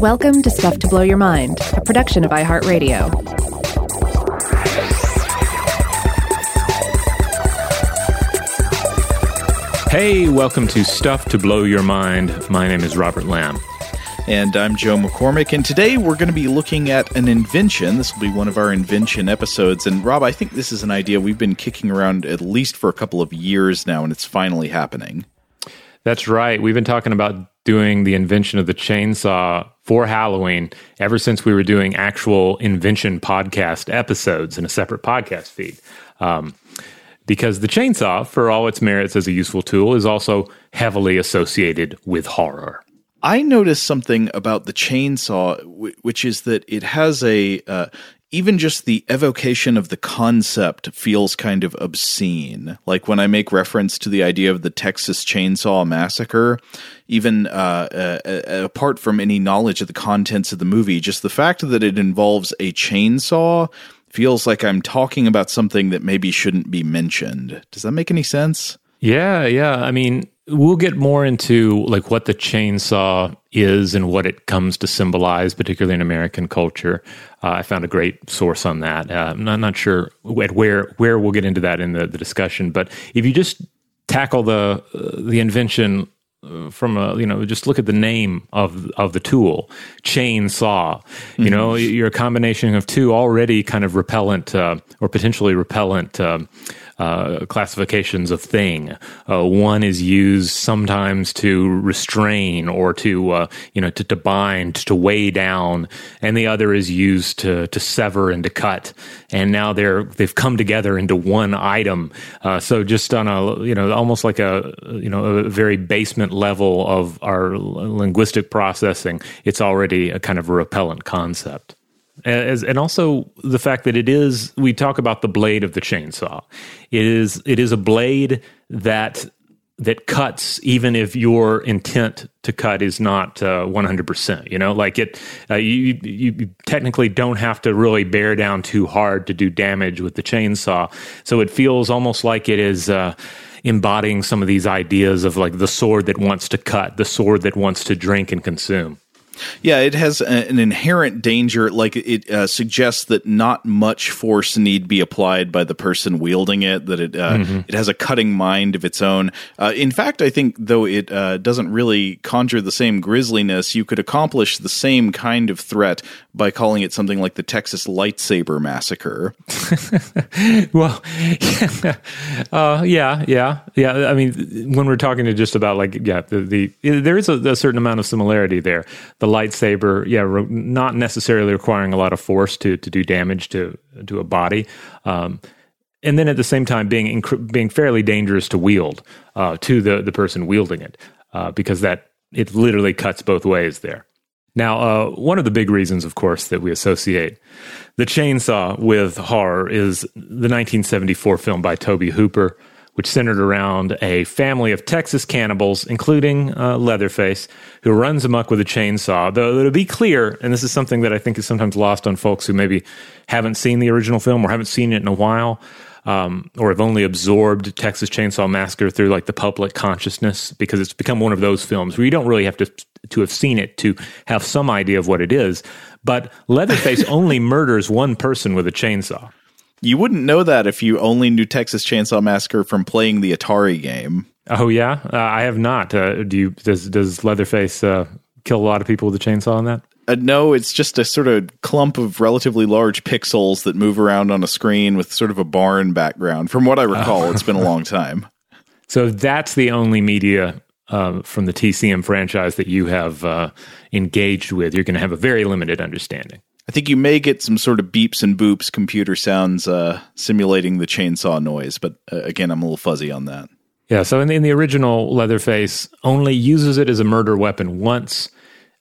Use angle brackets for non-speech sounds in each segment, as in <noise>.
Welcome to Stuff to Blow Your Mind, a production of iHeartRadio. Hey, welcome to Stuff to Blow Your Mind. My name is Robert Lamb. And I'm Joe McCormick, and today we're going to be looking at an invention. This will be one of our invention episodes. And Rob, I think this is an idea we've been kicking around at least for a couple of years now, and it's finally happening. That's right. We've been talking about doing the invention of the chainsaw for Halloween ever since we were doing actual invention podcast episodes in a separate podcast feed. Um, because the chainsaw, for all its merits as a useful tool, is also heavily associated with horror. I noticed something about the chainsaw, which is that it has a uh, even just the evocation of the concept feels kind of obscene. Like when I make reference to the idea of the Texas Chainsaw Massacre, even uh, uh, uh, apart from any knowledge of the contents of the movie, just the fact that it involves a chainsaw feels like I'm talking about something that maybe shouldn't be mentioned. Does that make any sense? Yeah, yeah. I mean, we'll get more into like what the chainsaw is and what it comes to symbolize, particularly in American culture. Uh, I found a great source on that. Uh, I'm not, not sure where where we'll get into that in the, the discussion, but if you just tackle the uh, the invention uh, from a you know just look at the name of of the tool chainsaw you mm-hmm. know you're a combination of two already kind of repellent uh, or potentially repellent uh, uh, classifications of thing. Uh, one is used sometimes to restrain or to uh, you know to, to bind, to weigh down, and the other is used to to sever and to cut. And now they're they've come together into one item. Uh, so just on a you know almost like a you know a very basement level of our linguistic processing, it's already a kind of a repellent concept as, and also the fact that it is we talk about the blade of the chainsaw. It is it is a blade that that cuts even if your intent to cut is not uh, 100% you know like it uh, you, you technically don't have to really bear down too hard to do damage with the chainsaw. So it feels almost like it is uh, embodying some of these ideas of like the sword that wants to cut the sword that wants to drink and consume yeah, it has an inherent danger. Like it uh, suggests that not much force need be applied by the person wielding it. That it uh, mm-hmm. it has a cutting mind of its own. Uh, in fact, I think though it uh, doesn't really conjure the same grisliness, you could accomplish the same kind of threat by calling it something like the Texas Lightsaber Massacre. <laughs> well, yeah, <laughs> uh, yeah, yeah, yeah. I mean, when we're talking to just about like yeah, the, the there is a, a certain amount of similarity there. The lightsaber, yeah, re- not necessarily requiring a lot of force to to do damage to to a body. Um, and then at the same time being inc- being fairly dangerous to wield uh, to the the person wielding it uh, because that it literally cuts both ways there. Now, uh, one of the big reasons, of course, that we associate the chainsaw with horror is the 1974 film by Tobe Hooper, which centered around a family of Texas cannibals, including uh, Leatherface, who runs amok with a chainsaw. Though, to be clear, and this is something that I think is sometimes lost on folks who maybe haven't seen the original film or haven't seen it in a while, um, or have only absorbed Texas Chainsaw Massacre through like the public consciousness, because it's become one of those films where you don't really have to to have seen it to have some idea of what it is. But Leatherface <laughs> only murders one person with a chainsaw. You wouldn't know that if you only knew Texas Chainsaw Massacre from playing the Atari game. Oh yeah, uh, I have not. Uh, do you? Does does Leatherface uh, kill a lot of people with a chainsaw on that? Uh, no, it's just a sort of clump of relatively large pixels that move around on a screen with sort of a barn background. From what I recall, oh. it's been a long time. <laughs> So that's the only media uh, from the TCM franchise that you have uh, engaged with. You're going to have a very limited understanding. I think you may get some sort of beeps and boops computer sounds uh, simulating the chainsaw noise, but uh, again, I'm a little fuzzy on that. Yeah, so in the, in the original, Leatherface only uses it as a murder weapon once.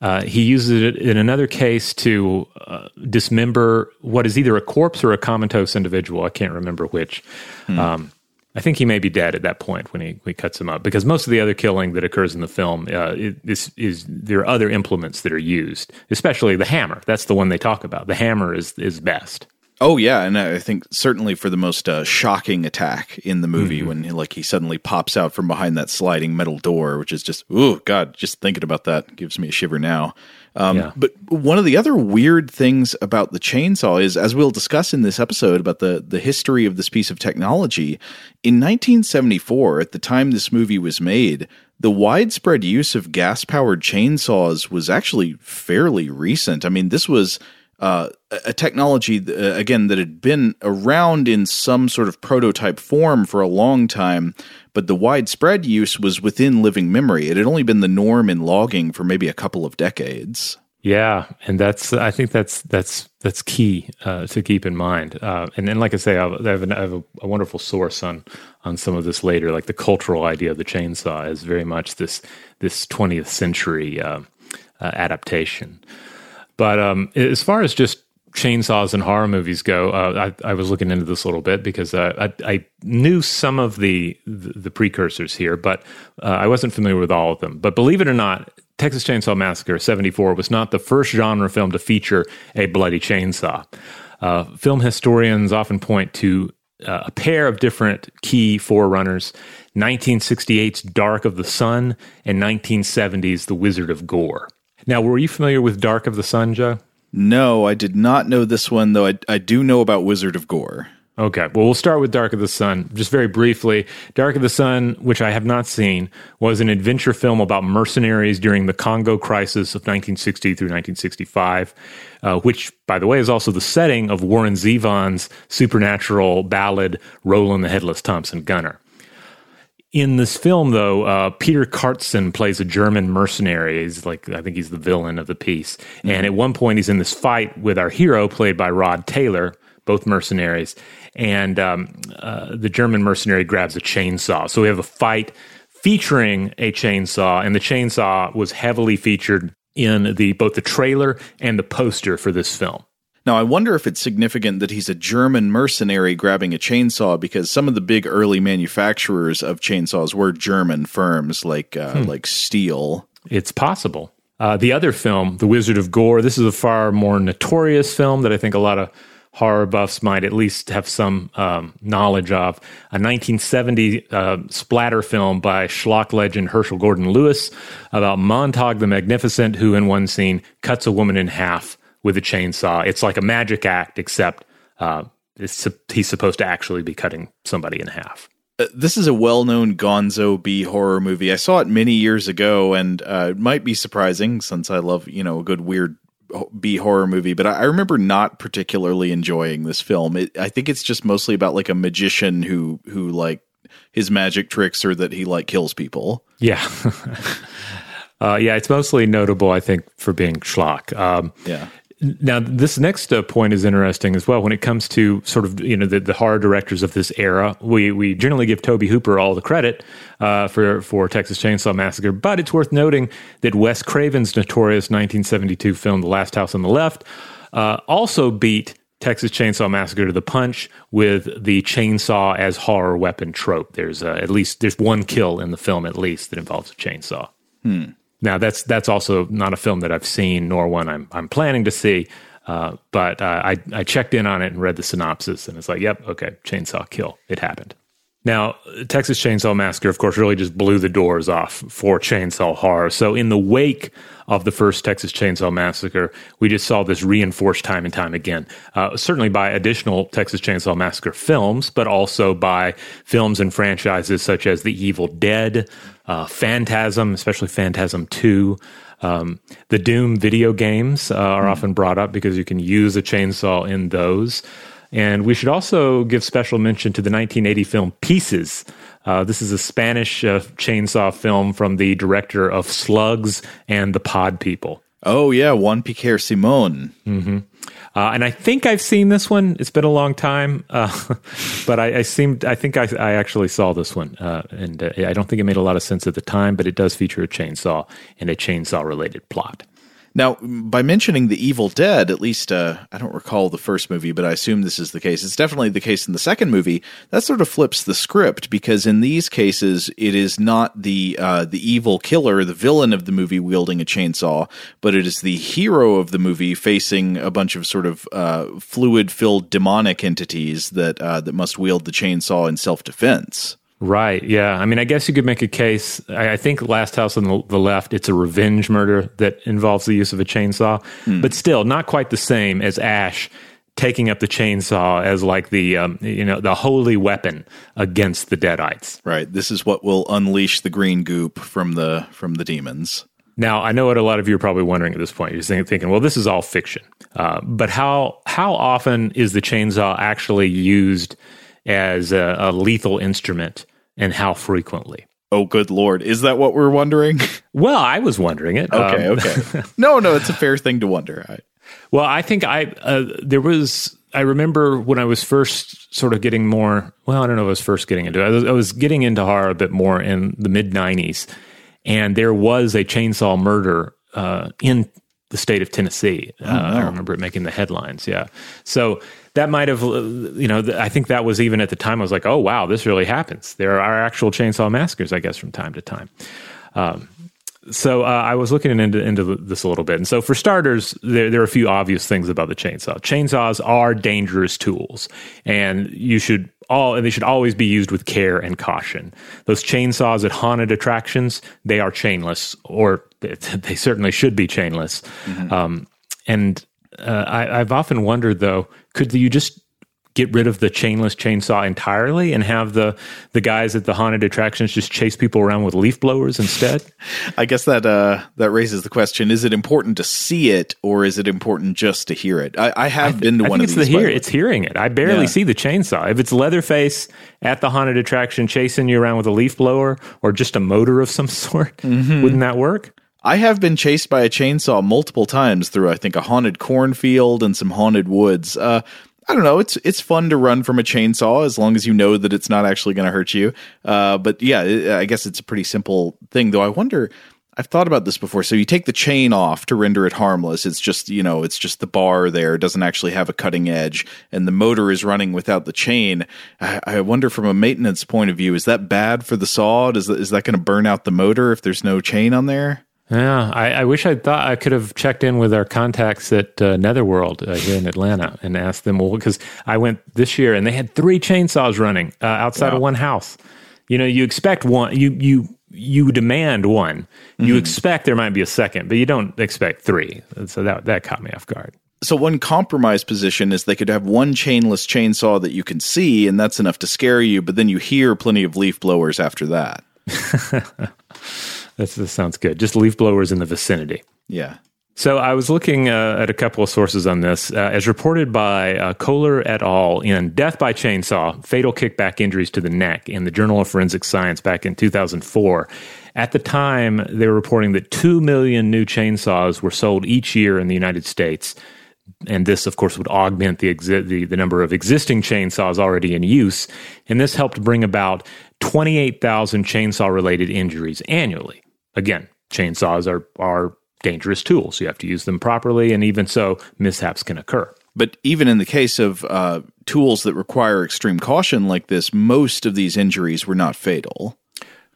Uh, he uses it in another case to uh, dismember what is either a corpse or a comatose individual. I can't remember which. Hmm. Um, I think he may be dead at that point when he, when he cuts him up because most of the other killing that occurs in the film uh, is, is there are other implements that are used, especially the hammer. That's the one they talk about. The hammer is is best. Oh yeah, and I think certainly for the most uh, shocking attack in the movie Mm-hmm. when like he suddenly pops out from behind that sliding metal door, which is just oh god, just thinking about that gives me a shiver now. Um, Yeah. But one of the other weird things about the chainsaw is, as we'll discuss in this episode about the the history of this piece of technology, in 1974, at the time this movie was made, the widespread use of gas powered chainsaws was actually fairly recent. I mean, this was uh, a technology uh, again that had been around in some sort of prototype form for a long time, but the widespread use was within living memory. It had only been the norm in logging for maybe a couple of decades. Yeah, and that's I think that's that's that's key uh, to keep in mind. Uh, and then, like I say, I have, an, I have a, a wonderful source on on some of this later. Like the cultural idea of the chainsaw is very much this this 20th century uh, uh, adaptation. But um, as far as just chainsaws and horror movies go, uh, I, I was looking into this a little bit because uh, I, I knew some of the, the the precursors here, but uh, I wasn't familiar with all of them. But believe it or not, Texas Chainsaw Massacre '74 was not the first genre film to feature a bloody chainsaw. Uh, film historians often point to uh, a pair of different key forerunners 1968's Dark of the Sun and 1970's The Wizard of Gore. Now, were you familiar with Dark of the Sun, Joe? No, I did not know this one, though I, I do know about Wizard of Gore. Okay, well, we'll start with Dark of the Sun. Just very briefly, Dark of the Sun, which I have not seen, was an adventure film about mercenaries during the Congo crisis of 1960 through 1965, uh, which, by the way, is also the setting of Warren Zevon's supernatural ballad, Roland the Headless Thompson Gunner. In this film, though, uh, Peter Carsten plays a German mercenary. He's like, I think he's the villain of the piece. And at one point, he's in this fight with our hero, played by Rod Taylor, both mercenaries. And um, uh, the German mercenary grabs a chainsaw. So we have a fight featuring a chainsaw, and the chainsaw was heavily featured in the both the trailer and the poster for this film. Now, I wonder if it's significant that he's a German mercenary grabbing a chainsaw because some of the big early manufacturers of chainsaws were German firms like uh, like Stihl. It's possible. Uh, the other film, The Wizard of Gore, this is a far more notorious film that I think a lot of horror buffs might at least have some um, knowledge of. A 1970 uh, splatter film by schlock legend Herschell Gordon Lewis about Montag the Magnificent, who in one scene cuts a woman in half with a chainsaw. It's like a magic act, except uh, it's, he's supposed to actually be cutting somebody in half. Uh, this is a well-known Gonzo B horror movie. I saw it many years ago, and uh, it might be surprising since I love you know a good weird B horror movie. But I, I remember not particularly enjoying this film. It, I think it's just mostly about like a magician who who like his magic tricks or that he like kills people. Yeah. <laughs> uh, yeah, it's mostly notable, I think, for being schlock. Um, Yeah. Now, this next uh, point is interesting as well. When it comes to sort of you know the, the horror directors of this era, we we generally give Tobe Hooper all the credit uh, for for Texas Chainsaw Massacre, but it's worth noting that Wes Craven's notorious 1972 film The Last House on the Left uh, also beat Texas Chainsaw Massacre to the punch with the chainsaw as horror weapon trope. There's uh, at least there's one kill in the film at least that involves a chainsaw. Now that's that's also not a film that I've seen, nor one I'm I'm planning to see. Uh, but uh, I I checked in on it and read the synopsis, and it's like, yep, okay, chainsaw kill, it happened. Now, Texas Chainsaw Massacre, of course, really just blew the doors off for chainsaw horror. So, in the wake of the first Texas Chainsaw Massacre, we just saw this reinforced time and time again. Uh, certainly by additional Texas Chainsaw Massacre films, but also by films and franchises such as The Evil Dead, uh, Phantasm, especially Phantasm 2. Um, the Doom video games uh, are often brought up because you can use a chainsaw in those. And we should also give special mention to the 1980 film Pieces. Uh, this is a Spanish uh, chainsaw film from the director of Slugs and The Pod People. Oh yeah, Juan Piquer Simon. Uh, and I think I've seen this one. It's been a long time, uh, <laughs> but I, I seemed I think I, I actually saw this one, uh, and uh, I don't think it made a lot of sense at the time. But it does feature a chainsaw and a chainsaw related plot. Now, by mentioning the Evil Dead, at least uh, I don't recall the first movie, but I assume this is the case. It's definitely the case in the second movie. That sort of flips the script because in these cases, it is not the uh, the evil killer, the villain of the movie, wielding a chainsaw, but it is the hero of the movie facing a bunch of sort of uh, fluid filled demonic entities that uh, that must wield the chainsaw in self defense. Right. Yeah. I mean, I guess you could make a case. I, I think Last House on the, the, left, it's a revenge murder that involves the use of a chainsaw, mm. but still not quite the same as Ash taking up the chainsaw as like the um, you know the holy weapon against the deadites. Right. This is what will unleash the green goop from the from the demons. Now, I know what a lot of you are probably wondering at this point. You're thinking, well, this is all fiction. Uh, but how how often is the chainsaw actually used as a, a lethal instrument and how frequently? Oh, good lord! Is that what we're wondering? <laughs> Well, I was wondering it. Okay, um, okay. <laughs> no, no, it's a fair thing to wonder. I, well, I think I uh, there was. I remember when I was first sort of getting more. Well, I don't know. If I was first getting into it. I was, I was getting into horror a bit more in the mid '90s, and there was a chainsaw murder uh, in the state of Tennessee. Oh, uh, I remember it making the headlines. Yeah, so that might have, uh, you know, I think that was even at the time. I was like, oh wow, this really happens. There are actual chainsaw massacres, I guess, from time to time. Um, so uh, I was looking into into this a little bit, and so for starters, there there are a few obvious things about the chainsaw. Chainsaws are dangerous tools, and you should all and they should always be used with care and caution. Those chainsaws at haunted attractions, they are chainless, or <laughs> they certainly should be chainless. Mm-hmm. Um, and uh, I, I've often wondered, though, could you just get rid of the chainless chainsaw entirely and have the the guys at the haunted attractions just chase people around with leaf blowers instead? <laughs> I guess that uh, that raises the question: Is it important to see it, or is it important just to hear it? I, I have I th- been to I one of it's these. The hear, it's hearing it. I barely yeah. see the chainsaw. If it's Leatherface at the haunted attraction chasing you around with a leaf blower or just a motor of some <laughs> sort, mm-hmm. wouldn't that work? I have been chased by a chainsaw multiple times through, I think, a haunted cornfield and some haunted woods. Uh, I don't know. It's it's fun to run from a chainsaw as long as you know that it's not actually going to hurt you. Uh, but yeah, I guess it's a pretty simple thing. Though I wonder. I've thought about this before. So you take the chain off to render it harmless. It's just you know it's just the bar there. It doesn't actually have a cutting edge, and the motor is running without the chain. I, I wonder from a maintenance point of view, is that bad for the saw? Is is that going to burn out the motor if there's no chain on there? Yeah, I, I, wish I thought I could have checked in with our contacts at uh, Netherworld uh, here in Atlanta and asked them. Well, because I went this year and they had three chainsaws running uh, outside wow. of one house. You know, you expect one. You you you demand one. You mm-hmm. expect there might be a second, but you don't expect three. So that that caught me off guard. So one compromise position is they could have one chainless chainsaw that you can see, and that's enough to scare you. But then you hear plenty of leaf blowers after that. <laughs> That's, that sounds good. Just leaf blowers in the vicinity. Yeah. So I was looking uh, at a couple of sources on this, uh, as reported by uh, Koehler et al. in "Death by Chainsaw: Fatal Kickback Injuries to the Neck" in the Journal of Forensic Science back in 2004. At the time, they were reporting that two million new chainsaws were sold each year in the United States, and this, of course, would augment the, exi- the, the number of existing chainsaws already in use. And this helped bring about 28,000 chainsaw related injuries annually. Again, chainsaws are, are dangerous tools. You have to use them properly, and even so, mishaps can occur. But even in the case of uh, tools that require extreme caution like this, most of these injuries were not fatal.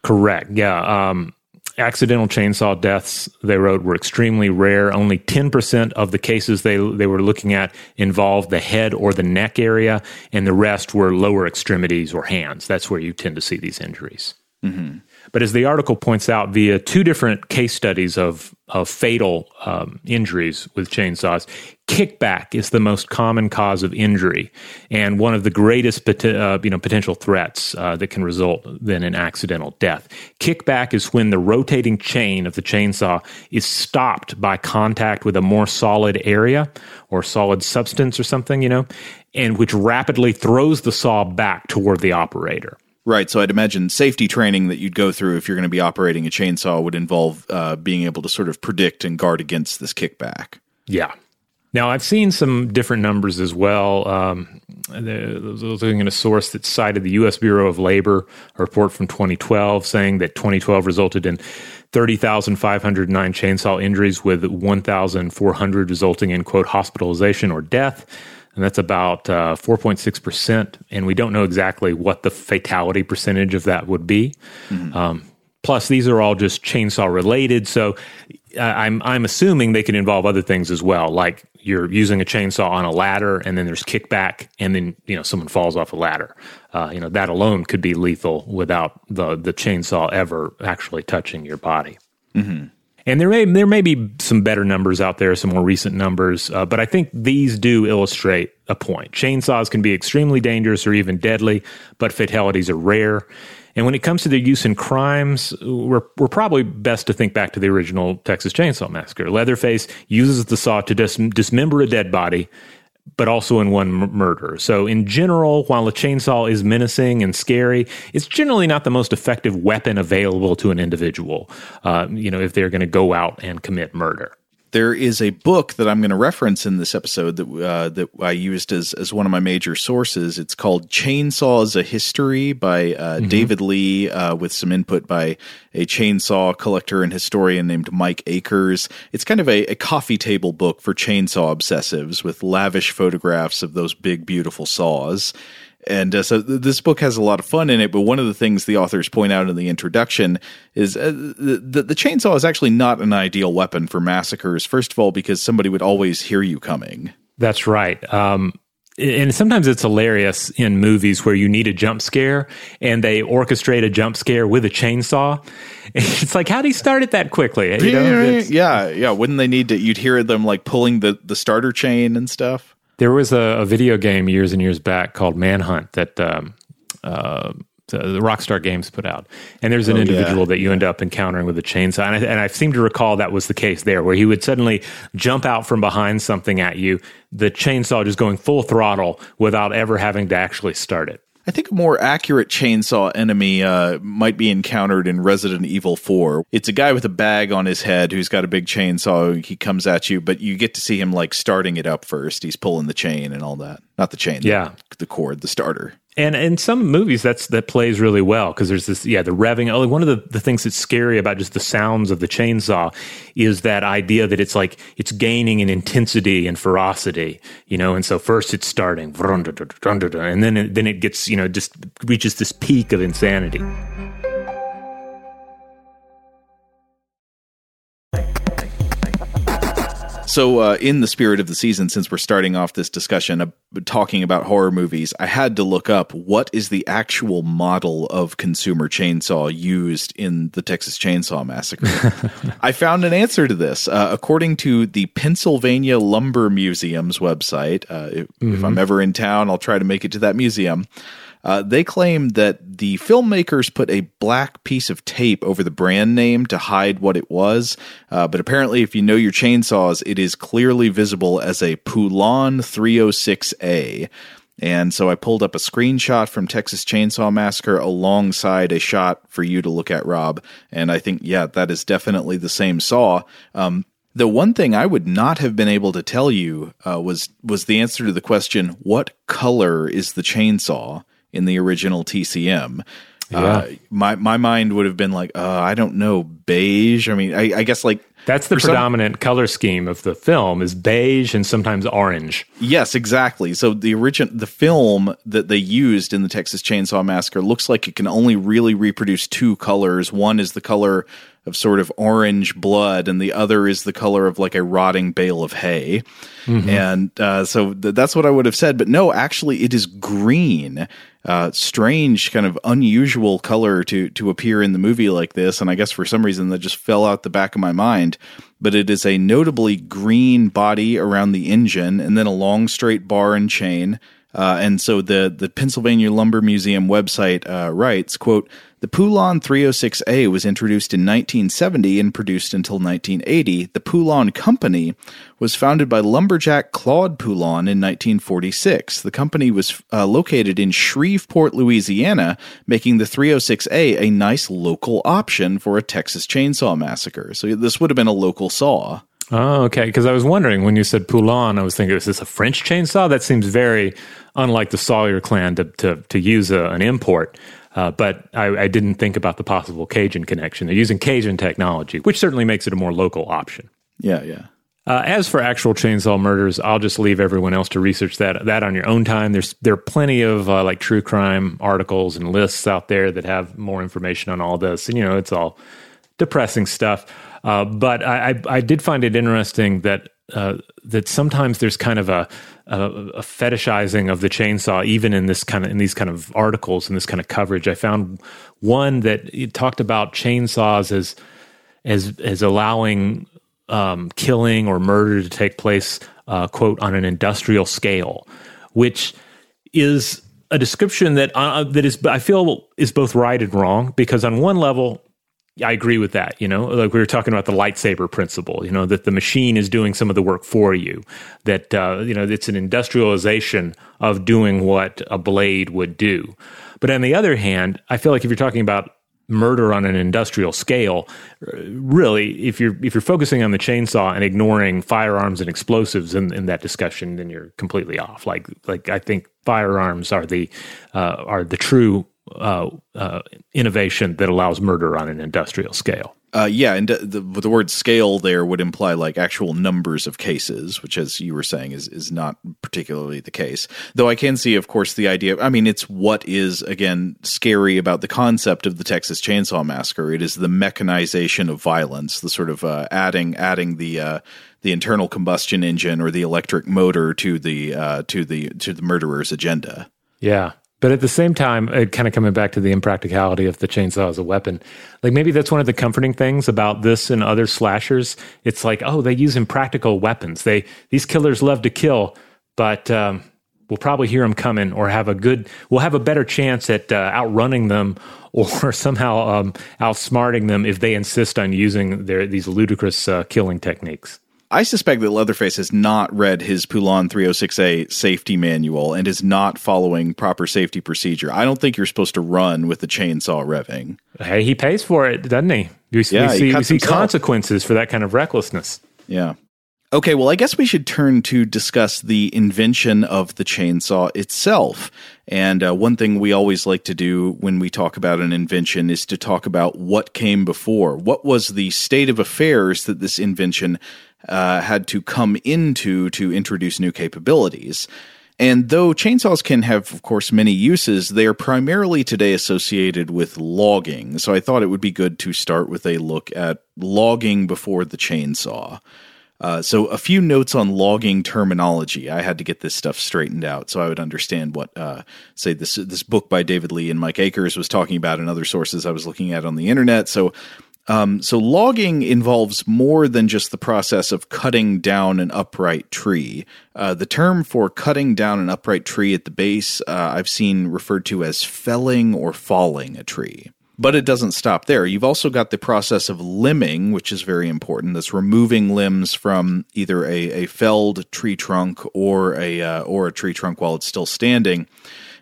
Correct. Yeah. Um, accidental chainsaw deaths they wrote were extremely rare. Only 10% of the cases they they were looking at involved the head or the neck area, and the rest were lower extremities or hands. That's where you tend to see these injuries. Mm-hmm. But as the article points out, via two different case studies of, of fatal um, injuries with chainsaws, kickback is the most common cause of injury and one of the greatest uh, you know, potential threats uh, that can result then in accidental death. Kickback is when the rotating chain of the chainsaw is stopped by contact with a more solid area or solid substance or something, you know, and which rapidly throws the saw back toward the operator. Right. So I'd imagine safety training that you'd go through if you're going to be operating a chainsaw would involve uh, being able to sort of predict and guard against this kickback. Yeah. Now, I've seen some different numbers as well. Um, I was looking at a source that cited the U.S. Bureau of Labor, a report from 2012 saying that 2012 resulted in 30,509 chainsaw injuries with 1,400 resulting in, quote, hospitalization or death. And that's about uh, 4.6%. And we don't know exactly what the fatality percentage of that would be. Mm-hmm. Um, plus, these are all just chainsaw related. So I'm, I'm assuming they can involve other things as well, like you're using a chainsaw on a ladder and then there's kickback and then you know someone falls off a ladder uh, you know that alone could be lethal without the the chainsaw ever actually touching your body mm-hmm. And there may there may be some better numbers out there some more recent numbers uh, but i think these do illustrate a point chainsaws can be extremely dangerous or even deadly but fatalities are rare and when it comes to their use in crimes, we're, we're probably best to think back to the original Texas Chainsaw Massacre. Leatherface uses the saw to dis- dismember a dead body, but also in one m- murder. So, in general, while a chainsaw is menacing and scary, it's generally not the most effective weapon available to an individual, uh, you know, if they're going to go out and commit murder there is a book that I'm going to reference in this episode that uh, that I used as as one of my major sources. It's called "Chainsaws: A History" by uh, mm-hmm. David Lee, uh, with some input by a chainsaw collector and historian named Mike Akers. It's kind of a, a coffee table book for chainsaw obsessives with lavish photographs of those big, beautiful saws. And uh, so th- this book has a lot of fun in it, but one of the things the authors point out in the introduction is uh, the, the chainsaw is actually not an ideal weapon for massacres. First of all, because somebody would always hear you coming. That's right. Um, and sometimes it's hilarious in movies where you need a jump scare and they orchestrate a jump scare with a chainsaw. <laughs> It's like, how do you start it that quickly? You know, yeah, yeah. Wouldn't they need to? You'd hear them like pulling the the starter chain and stuff. There was a, a, video game years and years back called Manhunt that um, uh, the Rockstar Games put out, and there's an oh, individual yeah. that you end up encountering with a chainsaw, and I, and I seem to recall that was the case there, where he would suddenly jump out from behind something at you, the chainsaw just going full throttle without ever having to actually start it. I think a more accurate chainsaw enemy uh, might be encountered in Resident Evil 4. It's a guy with a bag on his head who's got a big chainsaw. He comes at you, but you get to see him like starting it up first. He's pulling the chain and all that. Not the chain, yeah, the, the cord, the starter and in some movies that's that plays really well because there's this yeah the revving oh, one of the, the things that's scary about just the sounds of the chainsaw is that idea that it's like it's gaining in intensity and ferocity you know? And so first it's starting and then it, then it gets you know just reaches this peak of insanity So, uh, in the spirit of the season, since we're starting off this discussion of talking about horror movies, I had to look up what is the actual model of consumer chainsaw used in the Texas Chainsaw Massacre. <laughs> I found an answer to this. Uh, according to the Pennsylvania Lumber Museum's website, uh, if, mm-hmm. if I'm ever in town, I'll try to make it to that museum. Uh, they claim that the filmmakers put a black piece of tape over the brand name to hide what it was. Uh, but apparently, if you know your chainsaws, it is clearly visible as a Poulan 306A. And so I pulled up a screenshot from Texas Chainsaw Massacre alongside a shot for you to look at, Rob. And I think, yeah, that is definitely the same saw. Um, the one thing I would not have been able to tell you uh, was was the answer to the question, "What color is the chainsaw?" In the original TCM. Yeah. Uh, my my mind would have been like, uh, I don't know, beige. I mean, I, I guess like that's the predominant some, color scheme of the film is beige and sometimes orange. Yes, exactly. So the original the film that they used in the Texas Chainsaw Massacre looks like it can only really reproduce two colors. One is the color of sort of orange blood, and the other is the color of like a rotting bale of hay. Mm-hmm. And uh, so th- that's what I would have said. But no, actually, it is green. Uh, strange, kind of unusual color to to appear in the movie like this. And I guess for some reason that just fell out the back of my mind. But it is a notably green body around the engine, and then a long straight bar and chain. Uh, and so the the Pennsylvania Lumber Museum website uh, writes, "quote the Poulan 306A was introduced in 1970 and produced until 1980. The Poulan Company was founded by lumberjack Claude Poulan in 1946. The company was uh, located in Shreveport, Louisiana, making the 306A a nice local option for a Texas chainsaw massacre. So this would have been a local saw. Oh, okay. Because I was wondering when you said Poulan, I was thinking, is this a French chainsaw? That seems very unlike the Sawyer clan to to, to use a, an import. Uh, but I, I, didn't think about the possible Cajun connection. They're using Cajun technology, which certainly makes it a more local option. Yeah, yeah. Uh, as for actual chainsaw murders, I'll just leave everyone else to research that that on your own time. There's there are plenty of uh, like true crime articles and lists out there that have more information on all this, and you know it's all depressing stuff. Uh, but I, I, I did find it interesting that uh, that sometimes there's kind of a, a, a, fetishizing of the chainsaw, even in this kind of in these kind of articles and this kind of coverage. I found one that talked about chainsaws as as as allowing um, killing or murder to take place, uh, quote, on an industrial scale, which is a description that uh, that is I feel is both right and wrong because on one level I agree with that. You know, like we were talking about the lightsaber principle. You know that the machine is doing some of the work for you. That uh, you know it's an industrialization of doing what a blade would do. But on the other hand, I feel like if you're talking about murder on an industrial scale really if you're if you're focusing on the chainsaw and ignoring firearms and explosives in, in that discussion then you're completely off like like i think firearms are the uh, are the true uh, uh, innovation that allows murder on an industrial scale uh, yeah, and the, the word scale there would imply like actual numbers of cases, which, as you were saying, is is not particularly the case. Though I can see, of course, the idea. I mean, it's what is again scary about the concept of the Texas Chainsaw Massacre. It is the mechanization of violence, the sort of uh, adding adding the uh, the internal combustion engine or the electric motor to the uh, to the to the murderer's agenda. Yeah, but at the same time, it kind of coming back to the impracticality of the chainsaw as a weapon. Like maybe that's one of the comforting things about this and other slashers. It's like, oh, they use impractical weapons. They these killers love to kill, but um, we'll probably hear them coming, or have a good, we'll have a better chance at uh, outrunning them, <laughs> or somehow um, outsmarting them if they insist on using their these ludicrous uh, killing techniques. I suspect that Leatherface has not read his Poulan 306A safety manual and is not following proper safety procedure. I don't think you're supposed to run with the chainsaw revving. Hey, he pays for it, doesn't he? We, yeah, we see, we see consequences for that kind of recklessness. Yeah. Okay, well, I guess we should turn to discuss the invention of the chainsaw itself. And uh, one thing we always like to do when we talk about an invention is to talk about what came before. What was the state of affairs that this invention uh, had to come into to introduce new capabilities. And though chainsaws can have, of course, many uses, they are primarily today associated with logging. So I thought it would be good to start with a look at logging before the chainsaw. Uh, so a few notes on logging terminology. I had to get this stuff straightened out so I would understand what, uh, say, this this book by David Lee and Mike Akers was talking about, and other sources I was looking at on the internet. So um, so logging involves more than just the process of cutting down an upright tree. Uh, the term for cutting down an upright tree at the base uh, I've seen referred to as felling or falling a tree. But it doesn't stop there. You've also got the process of limbing, which is very important. That's removing limbs from either a, a felled tree trunk or a uh, or a tree trunk while it's still standing.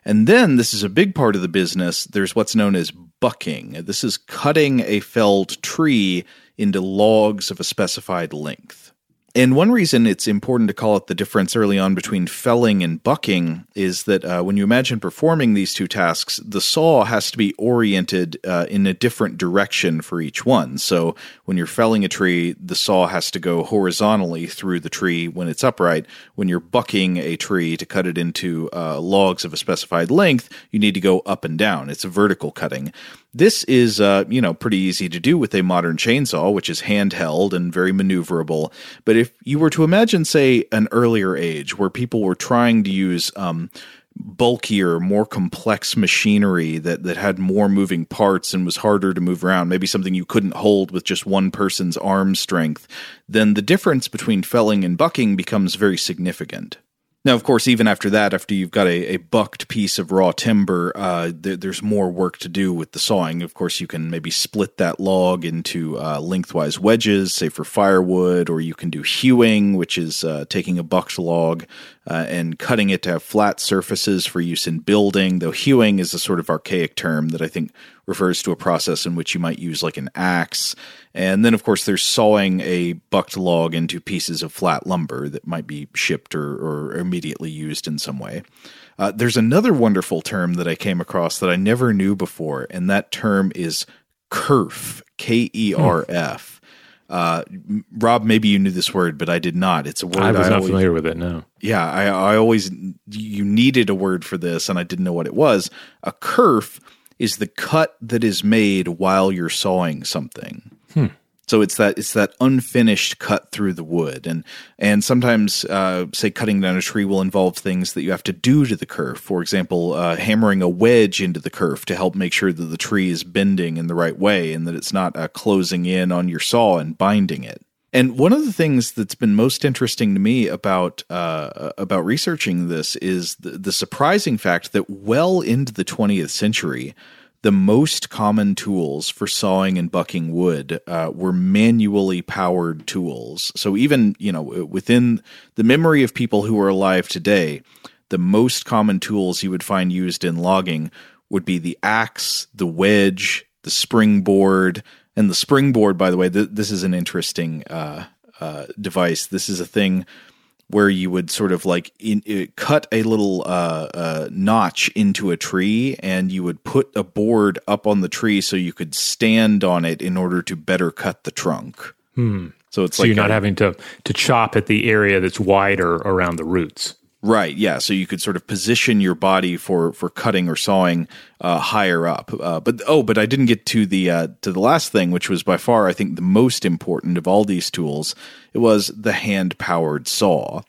And then this is a big part of the business. There's what's known as bucking. This is cutting a felled tree into logs of a specified length. And one reason it's important to call it the difference early on between felling and bucking is that uh, when you imagine performing these two tasks, the saw has to be oriented uh, in a different direction for each one. So when you're felling a tree, the saw has to go horizontally through the tree when it's upright. When you're bucking a tree to cut it into uh, logs of a specified length, you need to go up and down. It's a vertical cutting. This is, uh, you know, pretty easy to do with a modern chainsaw, which is handheld and very maneuverable. But if you were to imagine, say, an earlier age where people were trying to use um, bulkier, more complex machinery that that had more moving parts and was harder to move around, maybe something you couldn't hold with just one person's arm strength, then the difference between felling and bucking becomes very significant. Now, of course, even after that, after you've got a, a bucked piece of raw timber, uh, th- there's more work to do with the sawing. Of course, you can maybe split that log into uh, lengthwise wedges, say for firewood, or you can do hewing, which is uh, taking a bucked log, uh, and cutting it to have flat surfaces for use in building. Though hewing is a sort of archaic term that I think refers to a process in which you might use like an axe. And then, of course, there's sawing a bucked log into pieces of flat lumber that might be shipped or, or immediately used in some way. Uh, there's another wonderful term that I came across that I never knew before, and that term is kerf, K E R F. Uh, Rob, maybe you knew this word, but I did not. It's a word I was I not always, familiar with it. No. Yeah, I, I always you needed a word for this, and I didn't know what it was. A kerf is the cut that is made while you're sawing something. So it's that it's that unfinished cut through the wood, and and sometimes uh, say cutting down a tree will involve things that you have to do to the kerf. For example, uh, hammering a wedge into the kerf to help make sure that the tree is bending in the right way and that it's not uh, closing in on your saw and binding it. And one of the things that's been most interesting to me about uh, about researching this is the, the surprising fact that well into the 20th century, the most common tools for sawing and bucking wood uh, were manually powered tools. So even you know within the memory of people who are alive today, the most common tools you would find used in logging would be the axe, the wedge, the springboard, and the springboard. By the way, th- this is an interesting uh, uh, device. This is a thing where you would sort of like in, uh, cut a little uh, uh, notch into a tree and you would put a board up on the tree so you could stand on it in order to better cut the trunk. So it's So like you're not a- having to to chop at the area that's wider around the roots. Right, yeah. So you could sort of position your body for for cutting or sawing uh, higher up. Uh, but oh, but I didn't get to the uh, to the last thing, which was by far I think the most important of all these tools. It was the hand powered saw.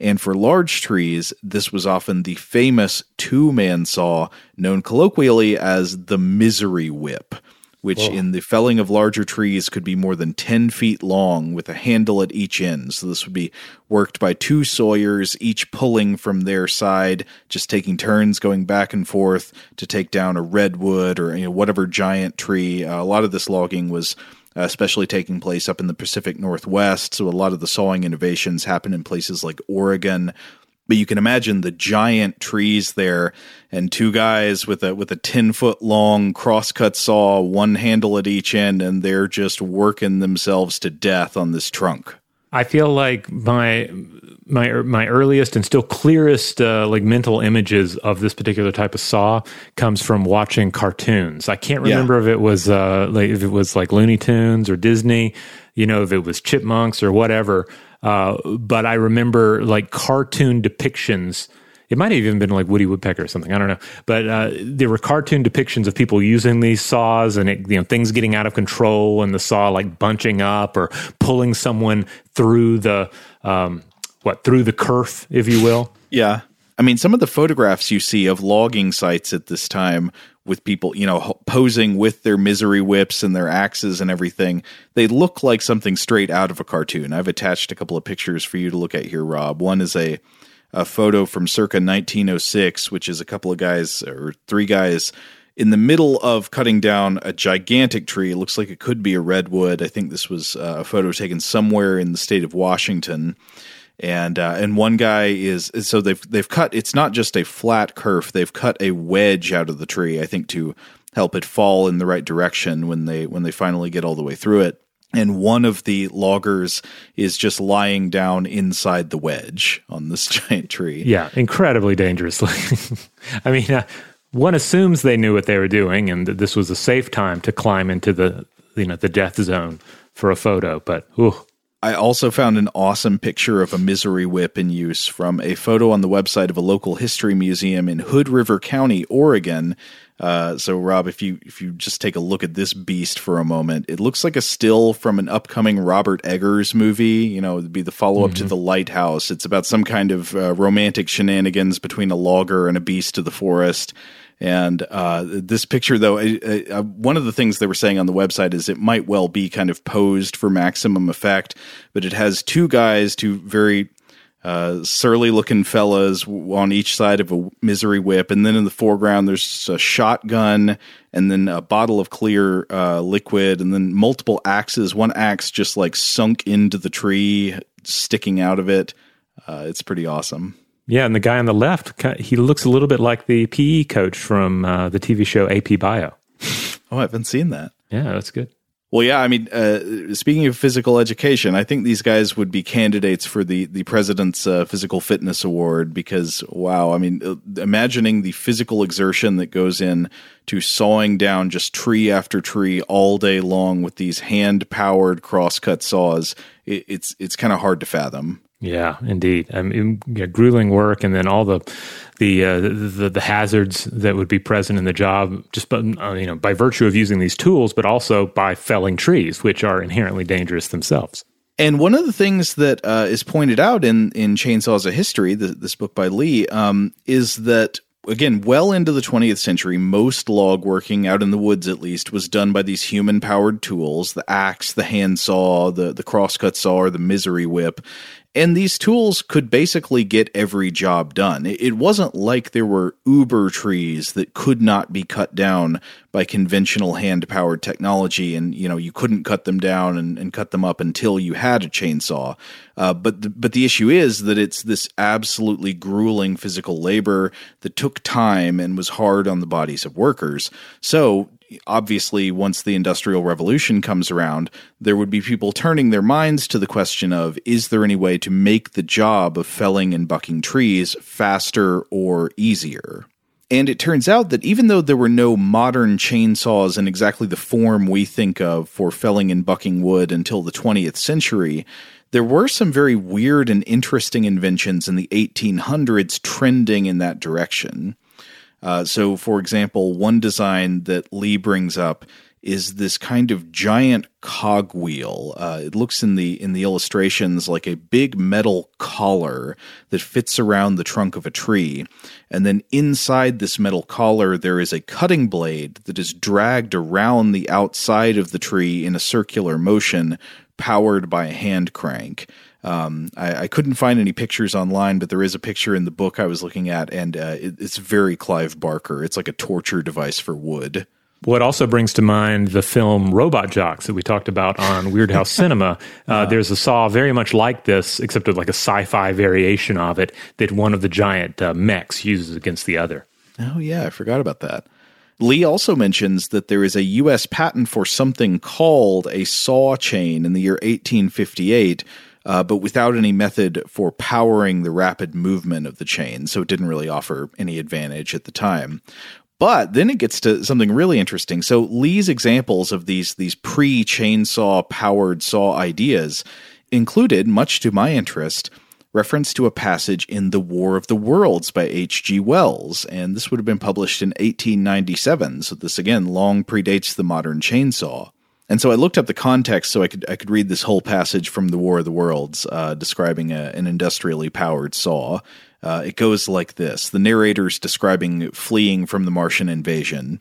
And for large trees, this was often the famous two man saw, known colloquially as the misery whip which in the felling of larger trees could be more than 10 feet long with a handle at each end. So this would be worked by two sawyers, each pulling from their side, just taking turns going back and forth to take down a redwood or you know, whatever giant tree. Uh, a lot of this logging was uh, especially taking place up in the Pacific Northwest. So a lot of the sawing innovations happen in places like Oregon. But you can imagine the giant trees there, and two guys with a with a ten foot long crosscut saw, one handle at each end, and they're just working themselves to death on this trunk. I feel like my my my earliest and still clearest uh, like mental images of this particular type of saw comes from watching cartoons. I can't Yeah. remember if it was uh, like if it was like Looney Tunes or Disney, you know, if it was Chipmunks or whatever. Uh, but I remember like cartoon depictions. It might have even been like Woody Woodpecker or something. I don't know. But uh, there were cartoon depictions of people using these saws and it, you know things getting out of control and the saw like bunching up or pulling someone through the um, what through the kerf, if you will. Yeah. I mean, some of the photographs you see of logging sites at this time with people, you know, posing with their misery whips and their axes and everything, they look like something straight out of a cartoon. I've attached a couple of pictures for you to look at here, Rob. One is a, a photo from circa 1906, which is a couple of guys or three guys in the middle of cutting down a gigantic tree. It looks like it could be a redwood. I think this was uh, a photo taken somewhere in the state of Washington and uh, and one guy is so they've they've cut it's not just a flat kerf they've cut a wedge out of the tree I think to help it fall in the right direction when they when they finally get all the way through it and one of the loggers is just lying down inside the wedge on this <laughs> giant tree Yeah, incredibly dangerously. <laughs> I mean, uh, one assumes they knew what they were doing and that this was a safe time to climb into the you know the death zone for a photo. But ooh, I also found an awesome picture of a misery whip in use from a photo on the website of a local history museum in Hood River County, Oregon. Uh, so, Rob, if you if you just take a look at this beast for a moment, it looks like a still from an upcoming Robert Eggers movie. You know, it'd be the follow up to The Lighthouse. It's about some kind of uh, romantic shenanigans between a logger and a beast of the forest. And uh, this picture, though, uh, uh, one of the things they were saying on the website is it might well be kind of posed for maximum effect, but it has two guys, two very uh, surly looking fellas on each side of a misery whip. And then in the foreground, there's a shotgun and then a bottle of clear uh, liquid and then multiple axes. One axe just like sunk into the tree, sticking out of it. Uh, it's pretty awesome. Yeah, and the guy on the left, he looks a little bit like the PE coach from uh, the TV show AP Bio. oh, I haven't seen that. Yeah, that's good. Well, yeah, I mean, uh, speaking of physical education, I think these guys would be candidates for the the president's uh, physical fitness award because, wow, I mean, uh, imagining the physical exertion that goes in to sawing down just tree after tree all day long with these hand powered crosscut saws, it, it's it's kind of hard to fathom. Yeah, indeed. I mean, yeah, grueling work, and then all the the, uh, the the hazards that would be present in the job, just by, uh, you know, by virtue of using these tools, but also by felling trees, which are inherently dangerous themselves. And one of the things that uh, is pointed out in in Chainsaws: A History, the, this book by Lee, um, is that again, well into the 20th century, most log working out in the woods, at least, was done by these human powered tools the axe, the handsaw, the, the crosscut saw, or the misery whip. And these tools could basically get every job done. It wasn't like there were uber trees that could not be cut down by conventional hand powered technology and, you know, you couldn't cut them down and, and cut them up until you had a chainsaw. Uh, but, the, but the issue is that it's this absolutely grueling physical labor that took time and was hard on the bodies of workers. So obviously, once the Industrial Revolution comes around, there would be people turning their minds to the question of is there any way to make the job of felling and bucking trees faster or easier? And it turns out that even though there were no modern chainsaws in exactly the form we think of for felling and bucking wood until the 20th century, there were some very weird and interesting inventions in the 1800s trending in that direction. Uh, so, for example, one design that Lee brings up is this kind of giant cogwheel. Uh, it looks in the in the illustrations like a big metal collar that fits around the trunk of a tree, and then inside this metal collar there is a cutting blade that is dragged around the outside of the tree in a circular motion, powered by a hand crank. Um, I, I, couldn't find any pictures online, but there is a picture in the book I was looking at, and uh, it, it's very Clive Barker. It's like a torture device for wood. What also brings to mind the film Robot Jox that we talked about on Weirdhouse <laughs> Cinema. Uh, uh, there's a saw very much like this, except with like a sci-fi variation of it that one of the giant uh, mechs uses against the other. Oh yeah, I forgot about that. Lee also mentions that there is a U.S. patent for something called a saw chain in the year 1858 uh, but without any method for powering the rapid movement of the chain, so it didn't really offer any advantage at the time. But then it gets to something really interesting. So Lee's examples of these these pre chainsaw powered saw ideas included, much to my interest, reference to a passage in The War of the Worlds by H.G. Wells, and this would have been published in 1897. So this again long predates the modern chainsaw. And so I looked up the context so I could I could read this whole passage from the War of the Worlds, uh, describing a, an industrially powered saw. Uh, it goes like this: the narrator's describing fleeing from the Martian invasion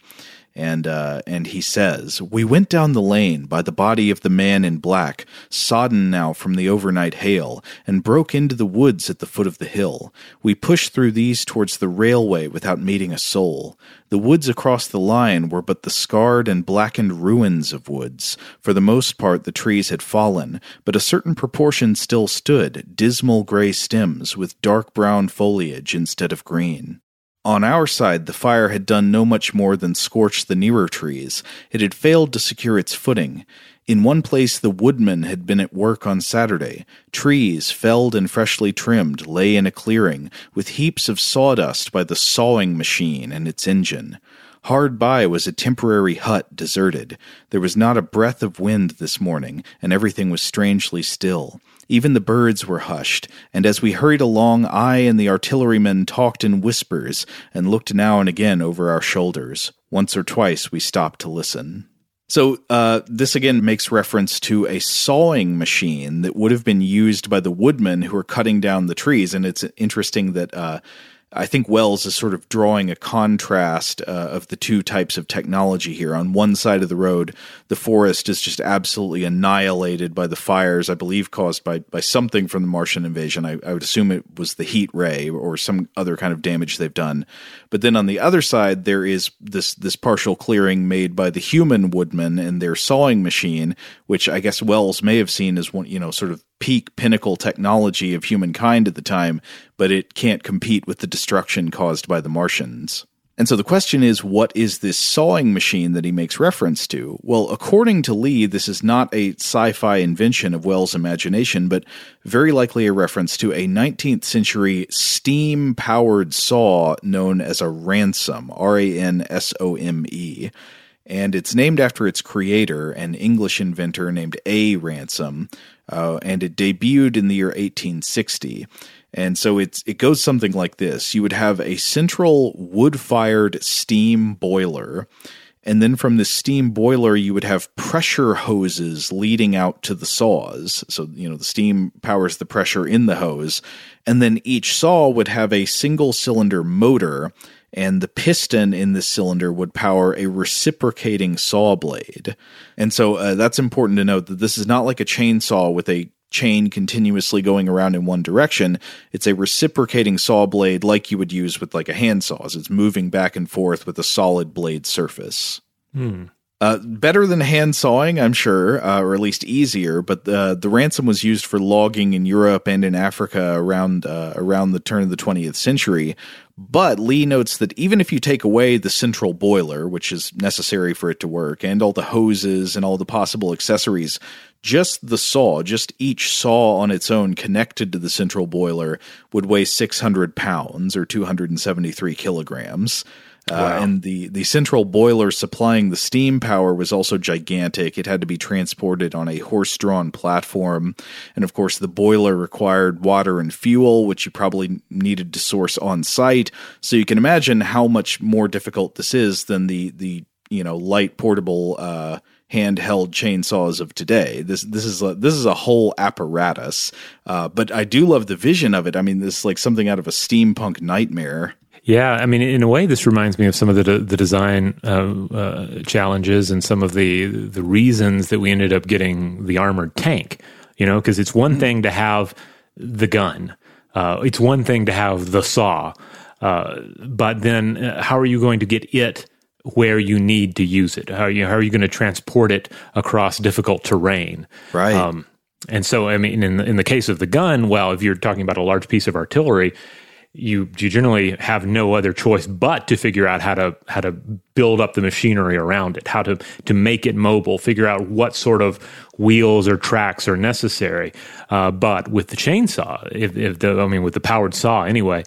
and uh, and he says, "We went down the lane by the body of the man in black, sodden now from the overnight hail, and broke into the woods at the foot of the hill. We pushed through these towards the railway without meeting a soul. The woods across the line were but the scarred and blackened ruins of woods. For the most part, the trees had fallen, but a certain proportion still stood, dismal gray stems with dark brown foliage instead of green." On our side, the fire had done no much more than scorch the nearer trees. It had failed to secure its footing. In one place, the woodman had been at work on Saturday. Trees, felled and freshly trimmed, lay in a clearing, with heaps of sawdust by the sawing machine and its engine. Hard by was a temporary hut deserted. There was not a breath of wind this morning, and everything was strangely still. Even the birds were hushed, and as we hurried along, I and the artillerymen talked in whispers and looked now and again over our shoulders. Once or twice we stopped to listen. So, uh, this again makes reference to a sawing machine that would have been used by the woodmen who were cutting down the trees. And it's interesting that uh, I think Wells is sort of drawing a contrast uh, of the two types of technology here. On one side of the road, the forest is just absolutely annihilated by the fires, I believe caused by, by something from the Martian invasion. I, I would assume it was the heat ray or some other kind of damage they've done. But then on the other side, there is this this partial clearing made by the human woodmen and their sawing machine, which I guess Wells may have seen as one, you know, sort of peak pinnacle technology of humankind at the time, but it can't compete with the destruction caused by the Martians. And so the question is, what is this sawing machine that he makes reference to? Well, according to Lee, this is not a sci fi invention of Wells' imagination, but very likely a reference to a 19th century steam powered saw known as a Ransome, R A N S O M E. And it's named after its creator, an English inventor named A. Ransome, uh, and it debuted in the year 1860. And so it's it goes something like this. You would have a central wood-fired steam boiler, and then from the steam boiler you would have pressure hoses leading out to the saws. So, you know, the steam powers the pressure in the hose, and then each saw would have a single cylinder motor and the piston in this cylinder would power a reciprocating saw blade. And so uh, that's important to note that this is not like a chainsaw with a chain continuously going around in one direction. It's a reciprocating saw blade like you would use with like a handsaw. It's moving back and forth with a solid blade surface. Hmm. Uh, better than hand sawing, I'm sure, uh, or at least easier. But the the Ransome was used for logging in Europe and in Africa around uh, around the turn of the 20th century. But Lee notes that even if you take away the central boiler, which is necessary for it to work, and all the hoses and all the possible accessories, just the saw, just each saw on its own connected to the central boiler would weigh 600 pounds or 273 kilograms. Uh, and the, the central boiler supplying the steam power was also gigantic. It had to be transported on a horse drawn platform. And of course, the boiler required water and fuel, which you probably needed to source on site. So you can imagine how much more difficult this is than the, the you know, light portable uh, handheld chainsaws of today. This this is a, this is a whole apparatus. Uh, but I do love the vision of it. I mean, this is like something out of a steampunk nightmare. Yeah, I mean, in a way, this reminds me of some of the the design uh, uh, challenges and some of the the reasons that we ended up getting the armored tank. You know, because it's one mm-hmm. thing to have the gun, uh, it's one thing to have the saw, uh, but then uh, how are you going to get it where you need to use it? How are you, how are you going to transport it across difficult terrain? Right. Um, and so, I mean, in the, in the case of the gun, well, if you're talking about a large piece of artillery, you you generally have no other choice but to figure out how to how to build up the machinery around it, how to to make it mobile, figure out what sort of wheels or tracks are necessary. Uh, but with the chainsaw, if, if the I mean with the powered saw anyway,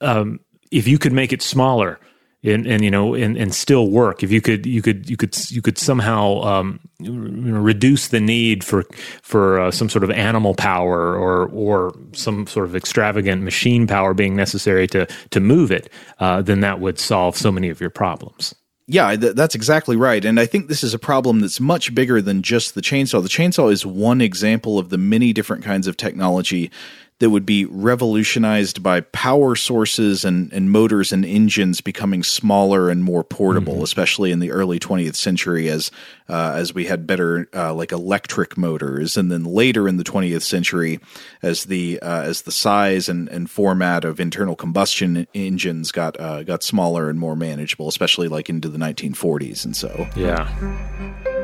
um, if you could make it smaller and, and you know and, and still work if you could you could you could you could somehow um, reduce the need for for uh, some sort of animal power or or some sort of extravagant machine power being necessary to to move it uh, then that would solve so many of your problems yeah, th- that's exactly right. And I think this is a problem that's much bigger than just the chainsaw. The chainsaw is one example of the many different kinds of technology that would be revolutionized by power sources and, and motors and engines becoming smaller and more portable, mm-hmm. especially in the early 20th century as uh, as we had better uh, like electric motors, and then later in the 20th century as the uh, as the size and, and format of internal combustion engines got uh, got smaller and more manageable, especially like into the 1940s and so yeah.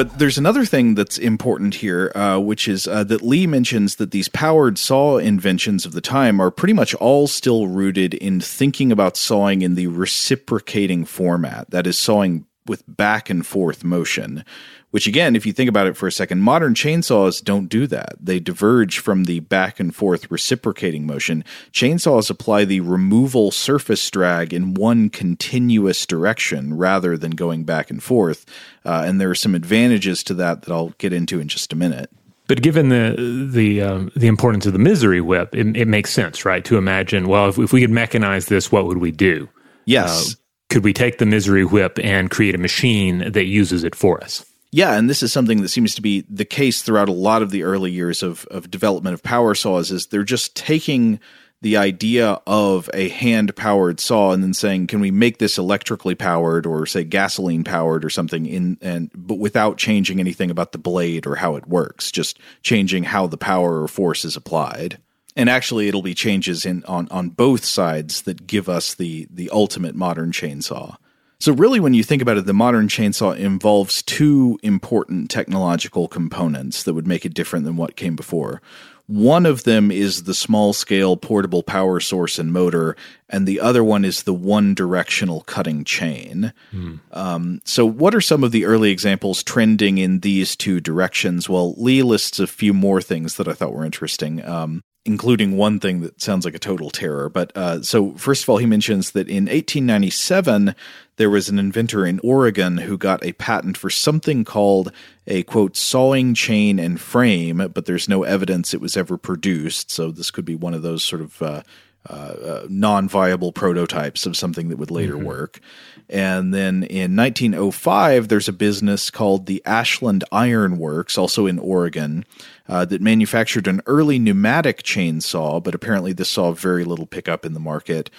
But there's another thing that's important here, uh, which is uh, that Lee mentions that these powered saw inventions of the time are pretty much all still rooted in thinking about sawing in the reciprocating format, that is, sawing with back and forth motion. Which, again, if you think about it for a second, modern chainsaws don't do that. They diverge from the back and forth reciprocating motion. Chainsaws apply the removal surface drag in one continuous direction rather than going back and forth. Uh, and there are some advantages to that that I'll get into in just a minute. But given the the um, the importance of the misery whip, it, it, makes sense, right? To imagine, well, if, if we could mechanize this, what would we do? Yes. Uh, could we take the misery whip and create a machine that uses it for us? Yeah, and this is something that seems to be the case throughout a lot of the early years of, of development of power saws is they're just taking the idea of a hand powered saw and then saying, can we make this electrically powered or say gasoline powered or something in and but without changing anything about the blade or how it works, just changing how the power or force is applied. And actually it'll be changes in on, on both sides that give us the the ultimate modern chainsaw. So, really, when you think about it, the modern chainsaw involves two important technological components that would make it different than what came before. One of them is the small scale portable power source and motor, and the other one is the one directional cutting chain. Mm. Um, so, what are some of the early examples trending in these two directions? Well, Lee lists a few more things that I thought were interesting. Um, including one thing that sounds like a total terror. But uh, so, first of all, he mentions that in 1897, there was an inventor in Oregon who got a patent for something called a quote sawing chain and frame, but there's no evidence it was ever produced. So, this could be one of those sort of uh, uh, uh non viable prototypes of something that would later mm-hmm. work. And then in 1905, there's a business called the Ashland Iron Works, also in Oregon, uh, that manufactured an early pneumatic chainsaw, but apparently this saw very little pickup in the market.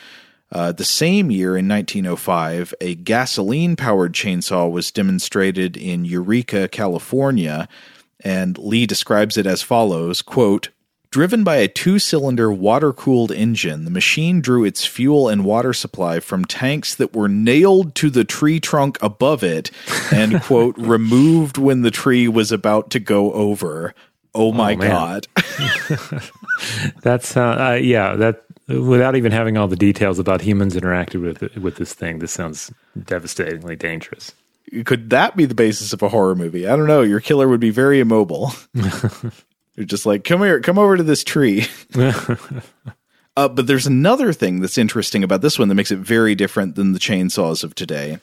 Uh, the same year, in 1905, a gasoline powered chainsaw was demonstrated in Eureka, California, and Lee describes it as follows quote, Driven by a two cylinder water cooled engine, the machine drew its fuel and water supply from tanks that were nailed to the tree trunk above it and, <laughs> quote, removed when the tree was about to go over. Oh my oh, god. <laughs> <laughs> That's uh, uh, yeah, that without even having all the details about humans interacted with with this thing, this sounds devastatingly dangerous. Could that be the basis of a horror movie? I don't know. Your killer would be very immobile. You're just like, come here, come over to this tree. <laughs> uh, but there's another thing that's interesting about this one that makes it very different than the chainsaws of today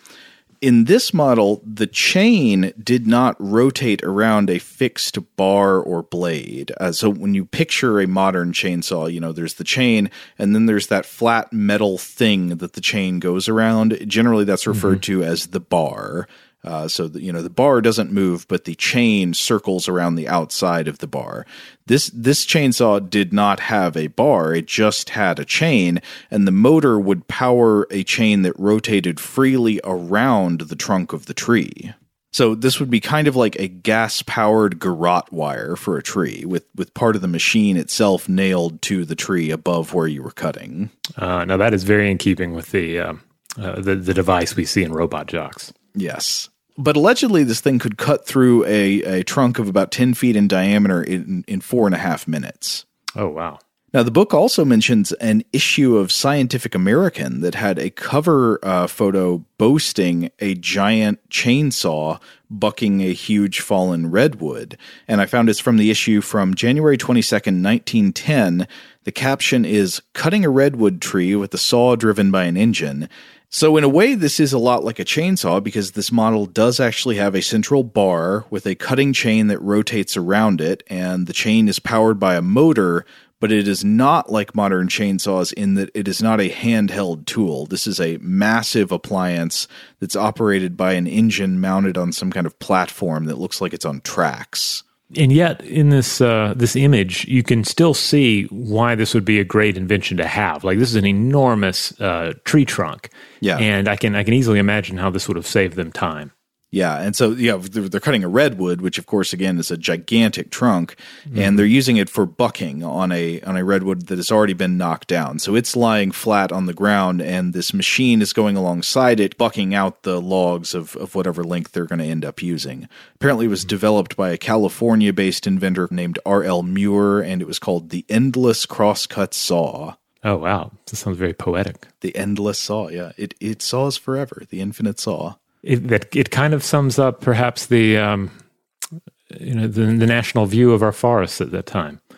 in this model, the chain did not rotate around a fixed bar or blade. Uh, so when you picture a modern chainsaw, you know, there's the chain and then there's that flat metal thing that the chain goes around. Generally, that's referred mm-hmm. to as the bar. Uh, so the, you know the bar doesn't move, but the chain circles around the outside of the bar. This this chainsaw did not have a bar; it just had a chain, and the motor would power a chain that rotated freely around the trunk of the tree. So this would be kind of like a gas-powered garrote wire for a tree, with with part of the machine itself nailed to the tree above where you were cutting. Uh, now that is very in keeping with the, uh, uh, the the device we see in robot jox. Yes. But allegedly, this thing could cut through a, a trunk of about 10 feet in diameter in, in four and a half minutes. Oh, wow. Now, the book also mentions an issue of Scientific American that had a cover uh, photo boasting a giant chainsaw bucking a huge fallen redwood. And I found it's from the issue from January 22nd, 1910. The caption is Cutting a Redwood Tree with a Saw Driven by an Engine. So, in a way, this is a lot like a chainsaw because this model does actually have a central bar with a cutting chain that rotates around it, and the chain is powered by a motor, but it is not like modern chainsaws in that it is not a handheld tool. This is a massive appliance that's operated by an engine mounted on some kind of platform that looks like it's on tracks and yet in this uh, this image you can still see why this would be a great invention to have. Like this is an enormous uh, tree trunk. Yeah. And i can i can easily imagine how this would have saved them time yeah, and so yeah, they're, they're, cutting a redwood, which of course again is a gigantic trunk, mm-hmm. and they're using it for bucking on a on a redwood that has already been knocked down. So it's lying flat on the ground, and this machine is going alongside it, bucking out the logs of of whatever length they're going to end up using. Apparently, it was mm-hmm. developed by a California-based inventor named R. L. Muir, and it was called the Endless Crosscut Saw. Oh wow, this sounds very poetic. The endless saw, yeah. It it saws forever. The infinite saw it, that it kind of sums up perhaps the um, you know the, the, national view of our forests at that time. <laughs>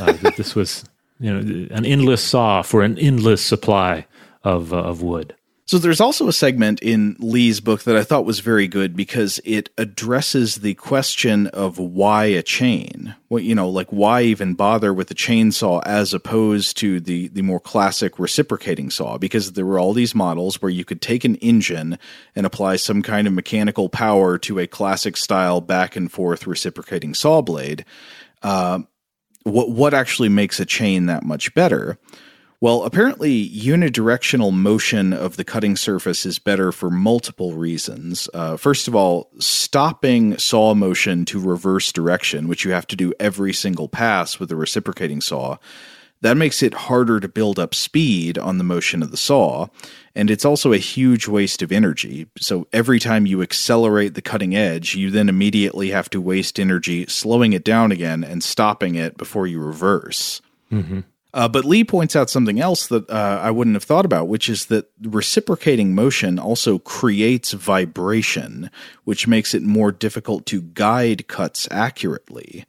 Uh, that this was you know an endless saw for an endless supply of uh, of wood. So there's also a segment in Lee's book that I thought was very good because it addresses the question of why a chain. Well, you know, like why even bother with a chainsaw as opposed to the the more classic reciprocating saw? Because there were all these models where you could take an engine and apply some kind of mechanical power to a classic style back and forth reciprocating saw blade. Uh, what what actually makes a chain that much better? Well, apparently, unidirectional motion of the cutting surface is better for multiple reasons. Uh, first of all, stopping saw motion to reverse direction, which you have to do every single pass with a reciprocating saw, That makes it harder to build up speed on the motion of the saw, and it's also a huge waste of energy. So every time you accelerate the cutting edge, you then immediately have to waste energy slowing it down again and stopping it before you reverse. Mm-hmm. Uh, but Lee points out something else that uh, I wouldn't have thought about, which is that reciprocating motion also creates vibration, which makes it more difficult to guide cuts accurately.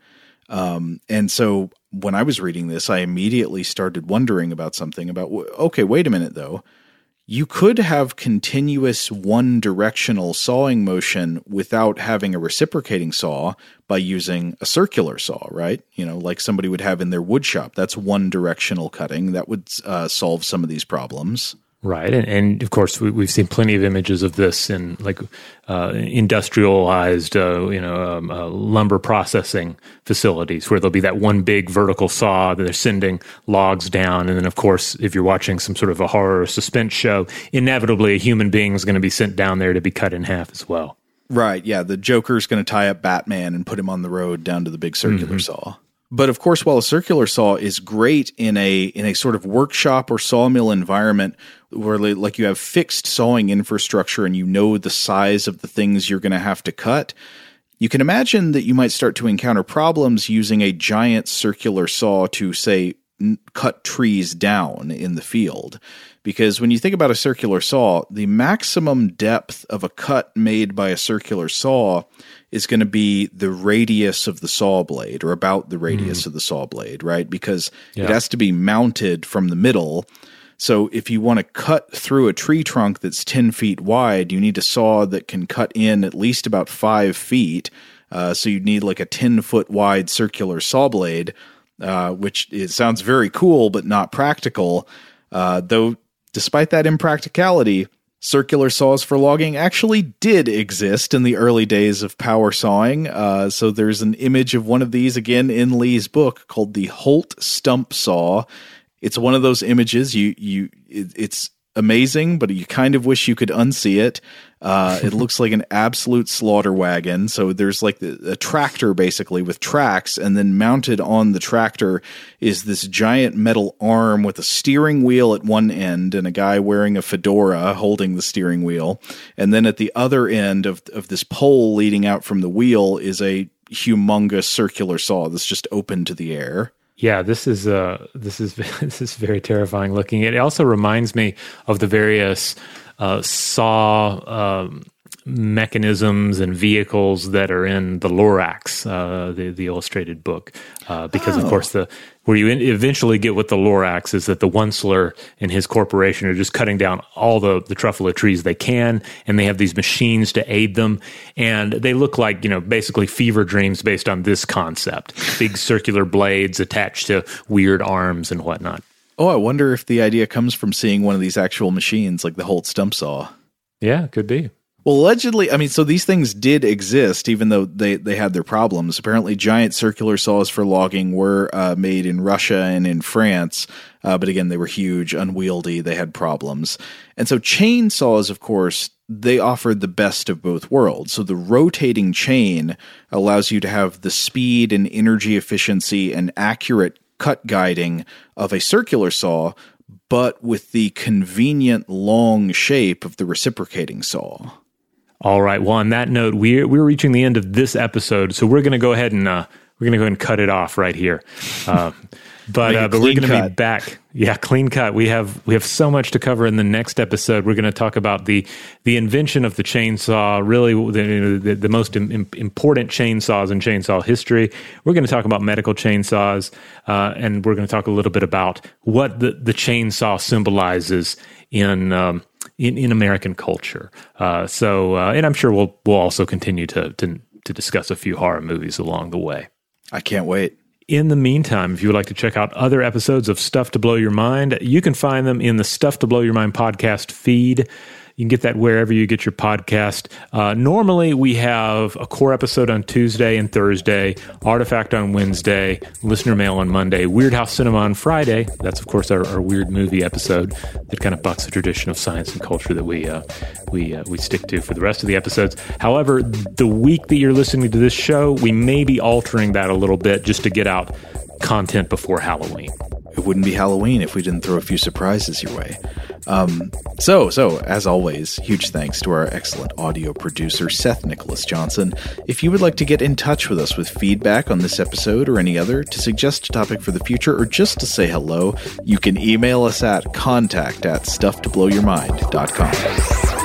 Um, and so when I was reading this, I immediately started wondering about something about, okay, wait a minute though you could have continuous one directional sawing motion without having a reciprocating saw by using a circular saw, right? You know, like somebody would have in their wood shop. That's one directional cutting. That would uh, solve some of these problems. Right, and, and of course we, have seen plenty of images of this in like uh, industrialized, uh, you know, um, uh, lumber processing facilities where there'll be that one big vertical saw that they're sending logs down, and then of course if you're watching some sort of a horror or suspense show, inevitably a human being is going to be sent down there to be cut in half as well. Right, yeah, the Joker's going to tie up Batman and put him on the road down to the big circular mm-hmm. saw. But of course, while a circular saw is great in a in a sort of workshop or sawmill environment where like you have fixed sawing infrastructure and you know the size of the things you're going to have to cut, you can imagine that you might start to encounter problems using a giant circular saw to say cut trees down in the field. Because when you think about a circular saw, the maximum depth of a cut made by a circular saw is going to be the radius of the saw blade or about the radius mm. of the saw blade, right? Because yeah. it has to be mounted from the middle. So if you want to cut through a tree trunk that's 10 feet wide, you need a saw that can cut in at least about five feet. Uh, so you'd need like a 10 foot wide circular saw blade, uh, which it sounds very cool, but not practical. Uh, though, despite that impracticality, circular saws for logging actually did exist in the early days of power sawing. Uh, so there's an image of one of these again in Lee's book called the Holt Stump Saw. It's one of those images you you it, it's amazing, but you kind of wish you could unsee it. Uh, it looks like an absolute slaughter wagon. So there's like the, a tractor basically with tracks, and then mounted on the tractor is this giant metal arm with a steering wheel at one end and a guy wearing a fedora holding the steering wheel. And then at the other end of, of this pole leading out from the wheel is a humongous circular saw that's just open to the air. Yeah, this is uh, this is <laughs> this is very terrifying looking. It also reminds me of the various uh, saw um, mechanisms and vehicles that are in the Lorax, uh, the the illustrated book, uh, because oh. of course the where you eventually get with the Lorax is that the Onceler and his corporation are just cutting down all the the truffula trees they can, and they have these machines to aid them, and they look like you know basically fever dreams based on this concept: big circular blades attached to weird arms and whatnot. Oh, I wonder if the idea comes from seeing one of these actual machines, like the Holt stump saw. Yeah, could be. Well, allegedly, I mean, so these things did exist, even though they, they had their problems. Apparently, giant circular saws for logging were uh, made in Russia and in France, uh, but again, they were huge, unwieldy, they had problems. And so, chainsaws, of course, they offered the best of both worlds. So, the rotating chain allows you to have the speed and energy efficiency and accurate cut guiding of a circular saw, but with the convenient long shape of the reciprocating saw. All right. Well, on that note, we're we're reaching the end of this episode, so we're going to go ahead and uh, we're going to go ahead and cut it off right here. Uh, but uh, but we're going to be back. Yeah, clean cut. We have we have so much to cover in the next episode. We're going to talk about the the invention of the chainsaw, really the the, the most Im- important chainsaws in chainsaw history. We're going to talk about medical chainsaws, uh, and we're going to talk a little bit about what the the chainsaw symbolizes in. Um, in, in American culture. Uh, so, uh, and I'm sure we'll we'll also continue to, to to discuss a few horror movies along the way. I can't wait. In the meantime, if you would like to check out other episodes of Stuff to Blow Your Mind, you can find them in the Stuff to Blow Your Mind podcast feed. You can get that wherever you get your podcast. Uh, normally, we have a core episode on Tuesday and Thursday, Artifact on Wednesday, Listener Mail on Monday, Weird House Cinema on Friday. That's, of course, our, our weird movie episode that kind of bucks the tradition of science and culture that we uh, we uh, we stick to for the rest of the episodes. However, the week that you're listening to this show, we may be altering that a little bit just to get out content before Halloween. It wouldn't be Halloween if we didn't throw a few surprises your way. Um, so, so as always, huge thanks to our excellent audio producer, Seth Nicholas Johnson. If you would like to get in touch with us with feedback on this episode or any other, to suggest a topic for the future, or just to say hello, you can email us at contact at stufftoblowyourmind.com.